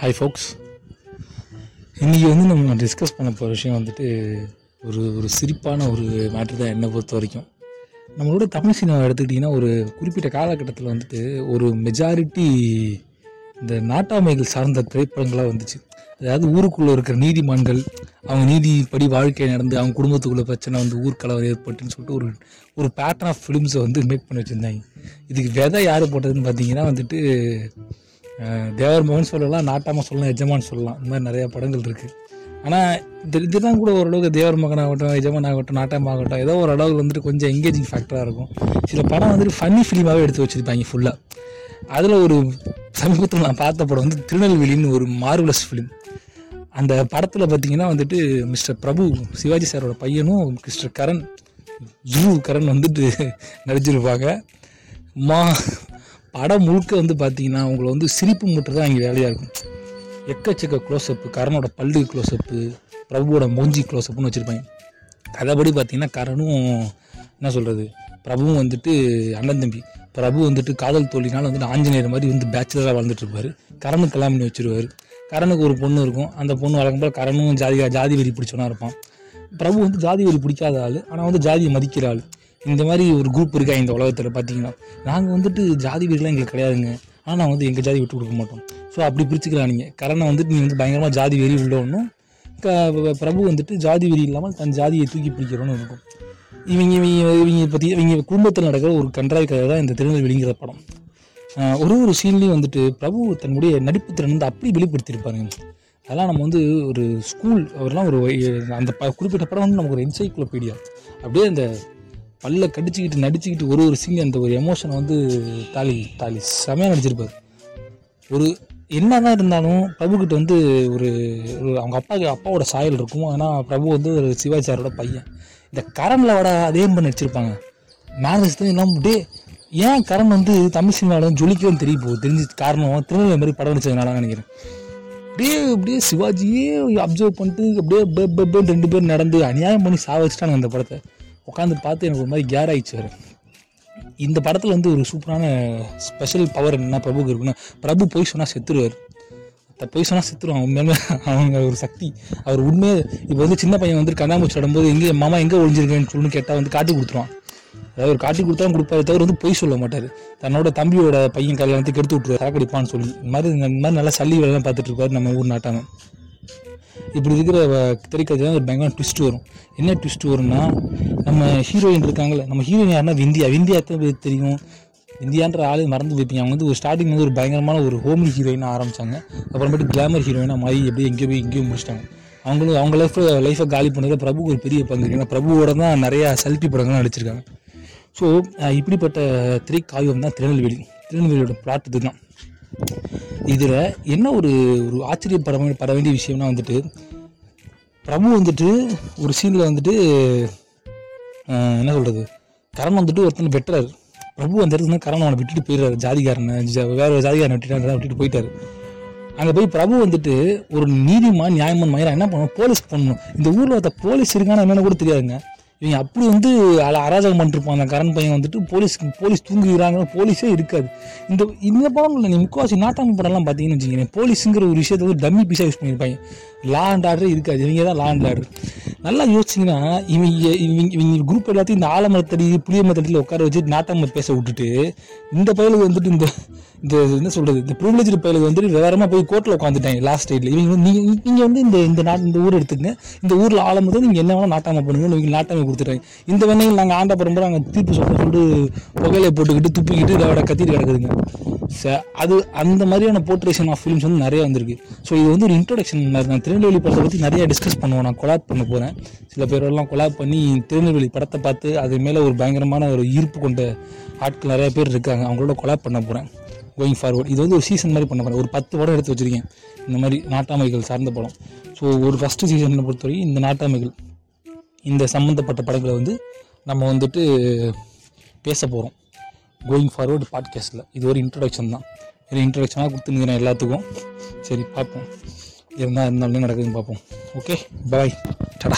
Hi ஃபோக்ஸ் இன்றைக்கி வந்து நம்ம டிஸ்கஸ் பண்ண போகிற விஷயம் வந்துட்டு ஒரு ஒரு சிரிப்பான ஒரு மேட்ரு தான் என்னை பொறுத்த வரைக்கும். நம்மளோட தமிழ் சினிமா எடுத்துக்கிட்டிங்கன்னா ஒரு குறிப்பிட்ட காலகட்டத்தில் வந்துட்டு ஒரு மெஜாரிட்டி இந்த நாட்டாமைகள் சார்ந்த திரைப்படங்களாக வந்துச்சு. அதாவது ஊருக்குள்ளே இருக்கிற நீதிமான்கள் அவங்க நீதிப்படி வாழ்க்கை நடந்து அவங்க குடும்பத்துக்குள்ள பிரச்சனை வந்து ஊர்க்கலவர் ஏற்பட்டுன்னு சொல்லிட்டு ஒரு ஒரு பேட்டர்ன் ஆஃப் ஃபிலிம்ஸை வந்து மேக் பண்ணி வச்சுருந்தாங்க. இதுக்கு விதை யார் போட்டதுன்னு பார்த்தீங்கன்னா வந்துட்டு தேவர் மோகன் சொல்லலாம் நாட்டாமல் சொல்லலாம் எஜமான் சொல்லலாம். இந்த மாதிரி நிறையா படங்கள் இருக்குது ஆனால் இது இதுதான் கூட ஓரளவுக்கு தேவர் மகன் ஆகட்டும் எஜமான் ஆகட்டும் நாட்டம் ஆகட்டும் ஏதோ ஒரு அளவுக்கு வந்துட்டு கொஞ்சம் எங்கேஜிங் ஃபேக்டராக இருக்கும். சில படம் வந்துட்டு ஃபன்னி ஃபிலிமாகவே எடுத்து வச்சுருப்பாங்க ஃபுல்லாக அதில் ஒரு சமீபத்தில் நான் பார்த்த படம் வந்து திருநெல்வேலின்னு ஒரு மார்வலஸ் ஃபிலிம் அந்த படத்தில் பார்த்தீங்கன்னா வந்துட்டு மிஸ்டர் பிரபு சிவாஜி சாரோட பையனும் மிஸ்டர் கரண் ஜூ கரண் வந்துட்டு நடிச்சிருப்பாங்க. மா படம் முழுக்க வந்து பார்த்தீங்கன்னா உங்களை வந்து சிரிப்பு மட்டும் தான் இங்கே வேலையாக இருக்கும். எக்கச்சக்க க்ளோஸ்அப்பு கரனோட பல்லு க்ளோஸ்அப்பு பிரபுவோட மூஞ்சி க்ளோஸ்அப்புன்னு வச்சுருப்பாங்க. கதைப்படி பார்த்தீங்கன்னா கரனும் என்ன சொல்கிறது பிரபுவும் வந்துட்டு அண்ணன் தம்பி. பிரபு வந்துட்டு காதல் தோழினால் வந்துட்டு ஆஞ்சநேயர் மாதிரி வந்து பேச்சுலராக வாழ்ந்துட்டு இருப்பார் கரனுக்கு கல்யாணம் பண்ணி கரனுக்கு ஒரு பொண்ணு இருக்கும். அந்த பொண்ணு வளர்க்கும்போது கரனும் ஜாதி ஜாதி வெறி பிடிச்சோன்னா இருப்பான். பிரபு வந்து ஜாதி வெறி பிடிக்காத ஆள். ஆனால் வந்து ஜாதியை மதிக்கிற ஆள். இந்த மாதிரி ஒரு குரூப் இருக்கா இந்த உலகத்தில் பார்த்தீங்கன்னா நாங்கள் வந்துட்டு ஜாதி வீடுலாம் எங்களுக்கு கிடையாதுங்க. ஆனால் நாங்கள் வந்து எங்கள் ஜாதி விட்டு கொடுக்க மாட்டோம். ஸோ அப்படி பிரிச்சுக்கலாம் நீங்கள் கரணை வந்துட்டு நீ வந்து பயங்கரமாக ஜாதி வெறி உள்ளவனும் க பிரபு வந்துட்டு ஜாதி வெறி இல்லாமல் தன் ஜாதியை தூக்கி பிடிக்கிறோன்னு இருக்கும். இவங்க இவங்க இவங்க பற்றி இவங்க குடும்பத்தில் நடக்கிற ஒரு கன்றாய் கதை தான் இந்த திருநெல்வேலிங்கிற படம். ஒரு ஒரு சீன்லேயும் வந்துட்டு பிரபு தன்னுடைய நடிப்பு திறன் வந்து அப்படி வெளிப்படுத்தியிருப்பாருங்க. அதெல்லாம் நம்ம வந்து ஒரு ஸ்கூல் அவர்லாம் ஒரு அந்த ப குறிப்பிட்ட படம் வந்து நமக்கு ஒரு என்சைக்ளோபீடியா அப்படியே அந்த பல்ல கடிச்சிக்கிட்டு நடிச்சுக்கிட்டு ஒரு ஒரு சீன் அந்த ஒரு எமோஷனை வந்து தாலி தாலி. செமையாக நடிச்சிருப்பாரு. ஒரு என்னதான் இருந்தாலும் பிரபுக்கிட்ட வந்து ஒரு ஒரு அவங்க அப்பாவுக்கு அப்பாவோட சாயல் இருக்கும். ஆனால் பிரபு வந்து ஒரு சிவாஜி சாரோட பையன். இந்த கரனில் வட அதே மாதிரி நடிச்சிருப்பாங்க. மேனேஜ் தான் எல்லாம் டே ஏன் கரண் வந்து தமிழ் சினிமாவில் ஜொலிக்கவும் தெரிய போகுது? தெரிஞ்சு காரணம் திருநெல்வேலி மாதிரி படம் நடிச்சதுனால நினைக்கிறேன். அப்படியே அப்படியே சிவாஜியே அப்சர்வ் பண்ணிட்டு அப்படியே ரெண்டு பேர் நடந்து அநியாயம் பண்ணி சாவ வச்சுட்டாங்க அந்த படத்தை. உட்காந்து பார்த்து எனக்கு ஒரு மாதிரி கேர் ஆயிடுச்சு இந்த படத்தில் வந்து ஒரு சூப்பரான ஸ்பெஷல் பவர் என்ன பிரபுக்கு இருக்குன்னா பிரபு போய் சொன்னால் செத்துருவார். பொய் போய் சொன்னால் செத்துருவான் உண்மையாலுமே அவங்க ஒரு சக்தி. அவர் உண்மையே இப்போ வந்து சின்ன பையன் வந்து கண்ணாமூச்சி ஆடும்போது எங்கே மாமா எங்கே ஒழிஞ்சிருக்கேன்னு சொல்லுன்னு கேட்டால் வந்து காட்டி கொடுத்துருவான். அதாவது ஒரு காட்டி கொடுத்தா கொடுப்பாரு தவிர வந்து பொய் சொல்ல மாட்டார். தன்னோட தம்பியோட பையன் கல்யாணத்துக்கு எடுத்து விட்டுருவார் சாக்கடிப்பான்னு சொல்லி. இந்த மாதிரி இந்த மாதிரி நல்லா சல்லி வேலைலாம் பார்த்துட்டு இருப்பாரு நம்ம ஊர் நாட்டாங்க இப்படி இருக்கிற வ- திரைக்கதை தான் ஒரு பயங்கர ட்விஸ்ட் வரும். என்ன ட்விஸ்ட் வரும்னா நம்ம ஹீரோயின் இருக்காங்களே நம்ம ஹீரோயின் யாருன்னா விந்தியா. விந்தியா எத்தனை பேருக்கு தெரியும்? இந்தியான்ற ஆளு மறந்து வைப்பீங்க அவங்க வந்து ஒரு ஸ்டார்டிங் வந்து ஒரு பயங்கரமான ஒரு ஹோம்லி ஹீரோயினாக ஆரம்பிச்சாங்க. அப்புறமேட்டு கிளாமர் ஹீரோயினாக மாறி எப்படி எங்கேயோ போய் எங்கேயோ முடிச்சிட்டாங்க. அவங்களும் அவங்க லைஃப் லைஃப்பை காலி பண்ணதில் பிரபுக்கு ஒரு பெரிய பங்கு. ஏன்னா பிரபுவோட தான் நிறையா செல்ஃபி படங்கள்லாம் நடிச்சிருக்காங்க. ஸோ இப்படிப்பட்ட திரைக்காவியம் தான் திருநெல்வேலி. திருநெல்வேலியோட பிளாட் இதுதான். இதில் என்ன ஒரு ஒரு ஆச்சரியப்பட பட வேண்டிய விஷயம்னா வந்துட்டு பிரபு வந்துட்டு ஒரு சீனில் வந்துட்டு என்ன சொல்கிறது கரண் வந்துட்டு ஒருத்தனை வெட்டுறாரு. பிரபு அந்த இடத்துல கரண் அவனை விட்டுட்டு போயிடுறாரு. ஜாதிகாரனை ஜ- வேற ஒரு ஜாதிகாரனை விட்டுட்டாங்க விட்டுட்டு போயிட்டாரு. அங்கே போய் பிரபு வந்துட்டு ஒரு நீதிமான் நியாயமான் மயிரா என்ன பண்ணணும்? போலீஸ் பண்ணணும். இந்த ஊரில் ஒருத்த போலீஸ் இருக்கான்னு என்னென்னு கூட தெரியாதுங்க. இவங்க அப்படி வந்து அதில் அராஜகம் பண்ணிருப்பான். அந்த கரண் பையன் வந்துட்டு போலீஸ் போலீஸ் தூங்குகிறாங்க. போலீஸே இருக்காது. இந்த இந்த படம் இல்லை நீ முக்கால்வாசி நாட்டாம படம்லாம் பார்த்தீங்கன்னு வச்சுக்கோங்க போலீஸுங்கிற ஒரு விஷயத்தை வந்து டம்மி பீஸாக யூஸ் பண்ணியிருப்பாங்க. லா அண்ட் ஆர்டரே இருக்காது. இவங்க தான் லா அண்ட் ஆர்டர் நல்லா யோசிச்சிங்கன்னா இவங்க இவங்க இவங்க குரூப் எல்லாத்தையும் இந்த ஆலமரத்தடி புளிய மரத்தடியில் உட்கார வச்சு நாட்டாம பேச விட்டுட்டு இந்த பயலுக்கு வந்துட்டு இந்த இந்த என்ன சொல்கிறது இந்த ப்ரிவிலேஜ் பயலுக்கு வந்துட்டு விவரமாக போய் கோர்ட்டில் உட்காந்துட்டாங்க லாஸ்ட் ஸ்டேட்ல இவங்க வந்து நீங்கள் வந்து இந்த இந்த நாட்டு இந்த ஊர் எடுத்துக்கங்க. இந்த ஊரில் ஆளும்போது நீங்கள் என்ன வேணால் நாட்டாமல் பண்ணுங்கன்னு இவங்க நாட்டாமல் கொடுத்துட்டாங்க இந்த வேணையில் நாங்கள் ஆண்ட பரம்பரை அங்கே தீர்ப்பு சொல்ல சொல்லிட்டு புகையில போட்டுக்கிட்டு துப்பிக்கிட்டு இதோட கத்திட்டு கிடக்குதுங்க. அது அந்த மாதிரியான போர்ட்ரேஷன் ஆஃப் ஃபிலிம்ஸ் வந்து நிறைய வந்திருக்கு. ஸோ இது வந்து ஒரு இன்ட்ரொடக்ஷன் மாதிரி தான். திருநெல்வேலி படத்தை பற்றி நிறைய டிஸ்கஸ் பண்ணுவோம். நான் கொலாப் பண்ண போகிறேன் சில பேரெல்லாம் கொலாப் பண்ணி திருநெல்வேலி படத்தை பார்த்து அது மேலே ஒரு பயங்கரமான ஒரு ஈர்ப்பு கொண்ட ஆட்கள் நிறைய பேர் இருக்காங்க. அவங்களோட கொலாப் பண்ண போகிறேன் கோயிங் ஃபார்வர்ட் இது வந்து ஒரு சீசன் மாதிரி பண்ண போகிறேன் ஒரு பத்து படம் எடுத்து வச்சுருக்கேன். இந்த மாதிரி நாட்டாமைகள் சார்ந்த படம். ஸோ ஒரு ஃபஸ்ட்டு சீசனை பொறுத்தவரைக்கும் இந்த நாட்டாமைகள் இந்த சம்மந்தப்பட்ட படங்களை வந்து நம்ம வந்துட்டு பேச போகிறோம் கோயிங் ஃபார்வர்டு பாட்காஸ்ட்டில் இது ஒரு இன்ட்ரடக்ஷன் தான். இது இன்ட்ரடக்ஷனாக கொடுத்துருக்கிறேன் எல்லாத்துக்கும். சரி பார்ப்போம். இருந்தால் இருந்தாலும் நடக்குதுன்னு பார்ப்போம். ஓகே பாய் டடா